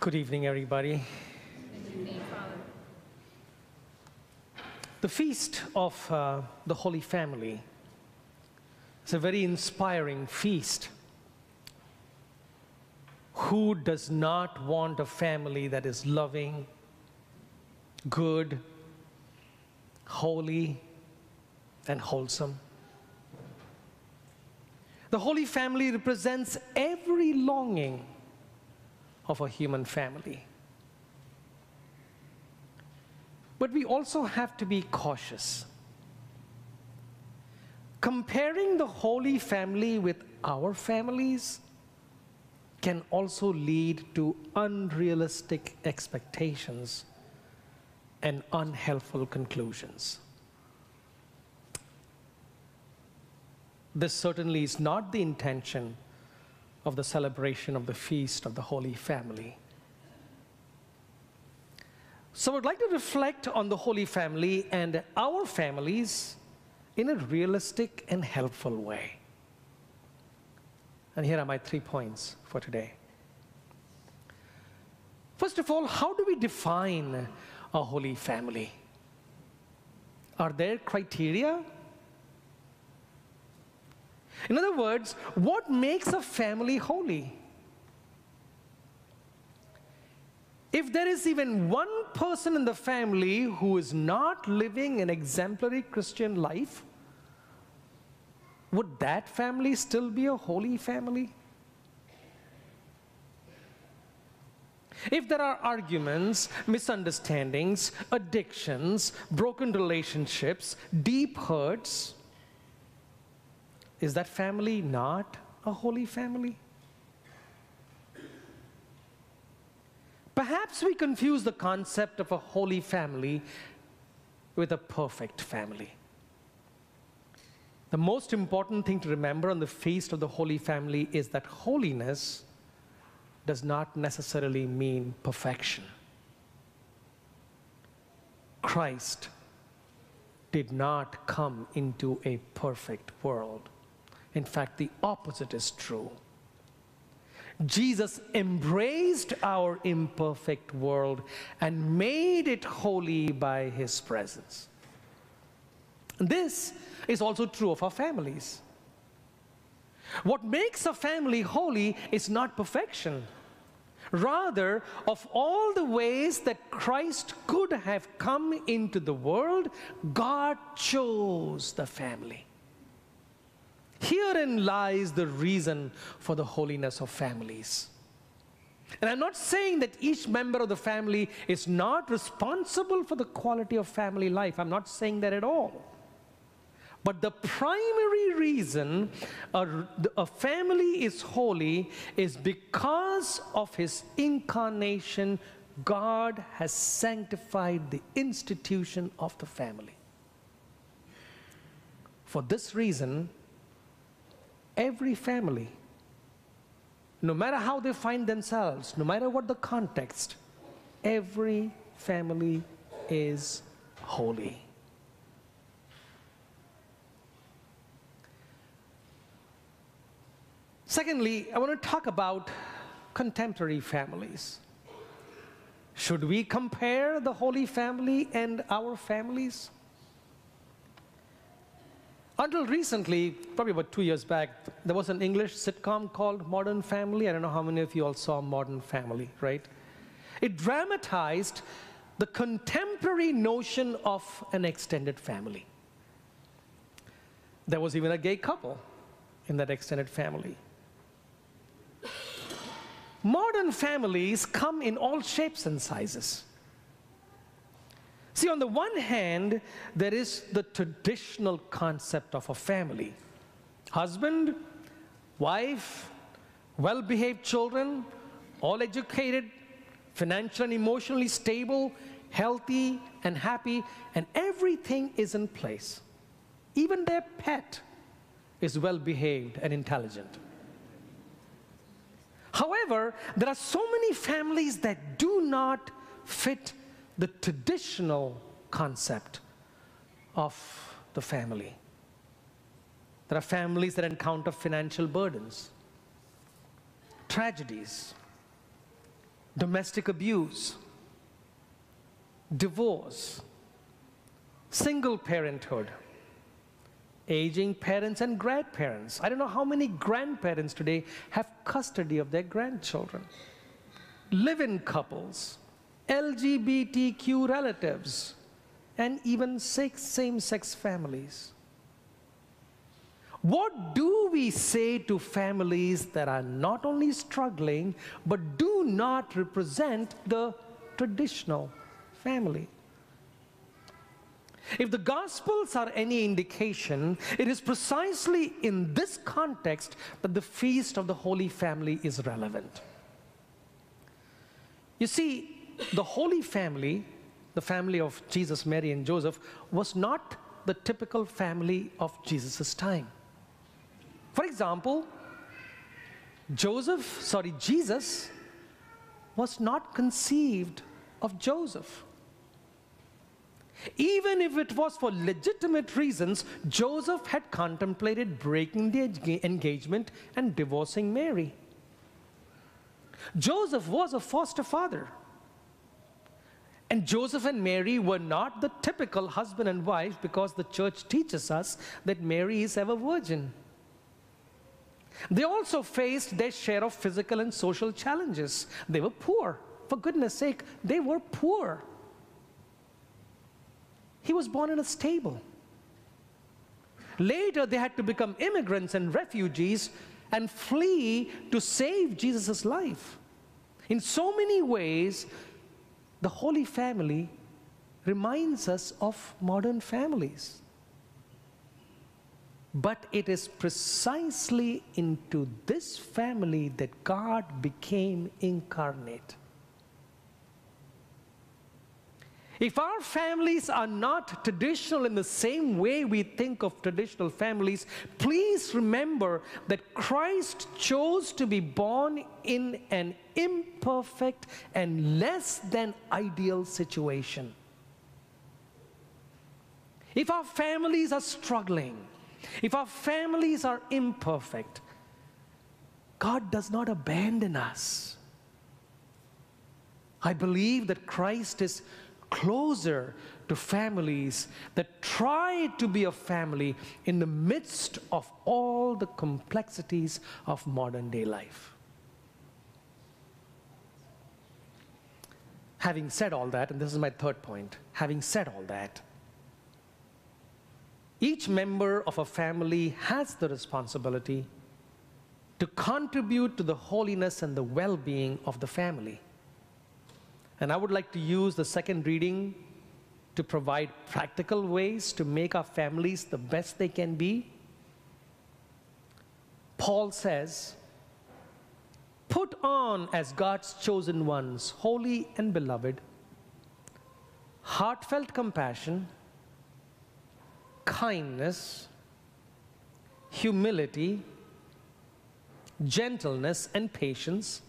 Good evening, everybody. The feast of uh, the Holy Family is a very inspiring feast. Who does not want a family that is loving, good, holy, and wholesome? The Holy Family represents every longing of a human family. But we also have to be cautious. Comparing the Holy Family with our families can also lead to unrealistic expectations and unhelpful conclusions. This certainly is not the intention of the celebration of the feast of the Holy Family. So, I'd like to reflect on the Holy Family and our families in a realistic and helpful way. And here are my three points for today. First of all, how do we define a holy family? Are there criteria in other words, what makes a family holy? If there is even one person in the family who is not living an exemplary Christian life, would that family still be a holy family? If there are arguments, misunderstandings, addictions, broken relationships, deep hurts, is that family not a holy family? Perhaps we confuse the concept of a holy family with a perfect family. The most important thing to remember on the feast of the Holy Family is that holiness does not necessarily mean perfection. Christ did not come into a perfect world. In fact, the opposite is true. Jesus embraced our imperfect world and made it holy by his presence. This is also true of our families. What makes a family holy is not perfection. Rather, of all the ways that Christ could have come into the world, God chose the family. Herein lies the reason for the holiness of families. And I'm not saying that each member of the family is not responsible for the quality of family life. I'm not saying that at all. But the primary reason a, a, family is holy is because of his incarnation, God has sanctified the institution of the family. For this reason, every family, no matter how they find themselves, no matter what the context, every family is holy. Secondly, I want to talk about contemporary families. Should we compare the Holy Family and our families? Until recently, probably about two years back, there was an English sitcom called Modern Family. I don't know how many of you all saw Modern Family, right? It dramatized the contemporary notion of an extended family. There was even a gay couple in that extended family. Modern families come in all shapes and sizes. See, on the one hand, there is the traditional concept of a family husband, wife, well behaved children, all educated, financially and emotionally stable, healthy and happy, and everything is in place. Even their pet is well behaved and intelligent. However, there are so many families that do not fit the traditional concept of the family. There are families that encounter financial burdens, tragedies, domestic abuse, divorce, single parenthood, aging parents and grandparents. I don't know how many grandparents today have custody of their grandchildren, live in couples, LGBTQ relatives, and even same sex families. What do we say to families that are not only struggling, but do not represent the traditional family? If the Gospels are any indication, it is precisely in this context that the feast of the Holy Family is relevant. You see, the Holy Family, the family of Jesus, Mary, and Joseph, was not the typical family of Jesus' time. For example, Joseph, sorry, Jesus was not conceived of Joseph. Even if it was for legitimate reasons, Joseph had contemplated breaking the engagement and divorcing Mary. Joseph was a foster father. And Joseph and Mary were not the typical husband and wife because the church teaches us that Mary is ever virgin. They also faced their share of physical and social challenges. They were poor. For goodness sake, they were poor. He was born in a stable. Later, they had to become immigrants and refugees and flee to save Jesus' life. In so many ways, the Holy Family reminds us of modern families. But it is precisely into this family that God became incarnate. If our families are not traditional in the same way we think of traditional families, please remember that Christ chose to be born in an imperfect and less than ideal situation. If our families are struggling, if our families are imperfect, God does not abandon us. I believe that Christ is closer to families that try to be a family in the midst of all the complexities of modern day life. Having said all that, and this is my third point, having said all that, each member of a family has the responsibility to contribute to the holiness and the well being of the family. And I would like to use the second reading to provide practical ways to make our families the best they can be. Paul says, Put on as God's chosen ones, holy and beloved, heartfelt compassion, kindness, humility, gentleness, and patience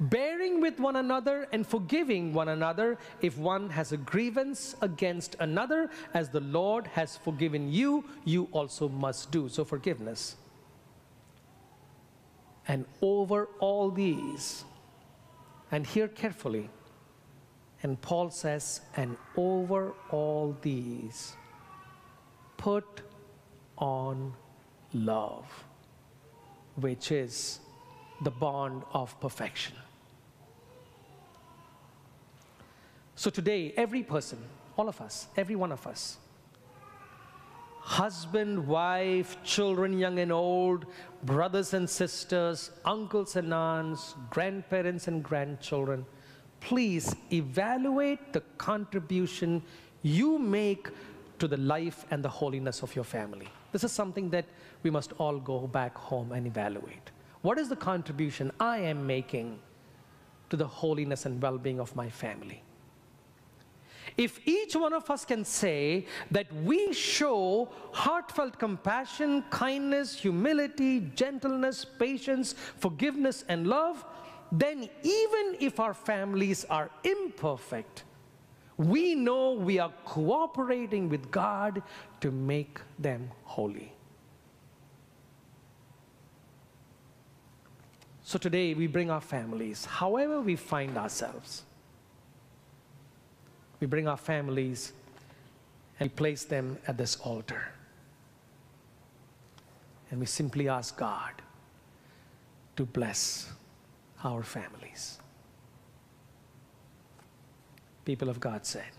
bearing with one another and forgiving one another if one has a grievance against another, as the Lord has forgiven you, you also must do. So, forgiveness. And over all these, and hear carefully, and Paul says, and over all these, put on love, which is the bond of perfection. So today, every person, all of us, every one of us, husband, wife, children, young and old, brothers and sisters, uncles and aunts, grandparents and grandchildren, please evaluate the contribution you make to the life and the holiness of your family. This is something that we must all go back home and evaluate. What is the contribution I am making to the holiness and well being of my family? If each one of us can say that we show heartfelt compassion, kindness, humility, gentleness, patience, forgiveness, and love, then even if our families are imperfect, we know we are cooperating with God to make them holy. So today we bring our families, however we find ourselves. We bring our families and place them at this altar. And we simply ask God to bless our families. People of God said,